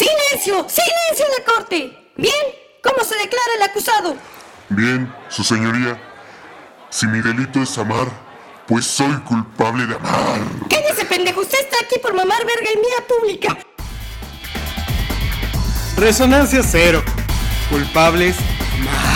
¡Silencio! ¡Silencio en la corte! Bien, ¿cómo se declara el acusado? Bien, su señoría. Si mi delito es amar, pues soy culpable de amar. ¡Cállese, pendejo! Usted está aquí por mamar verga en vía pública. Resonancia cero. Culpables más.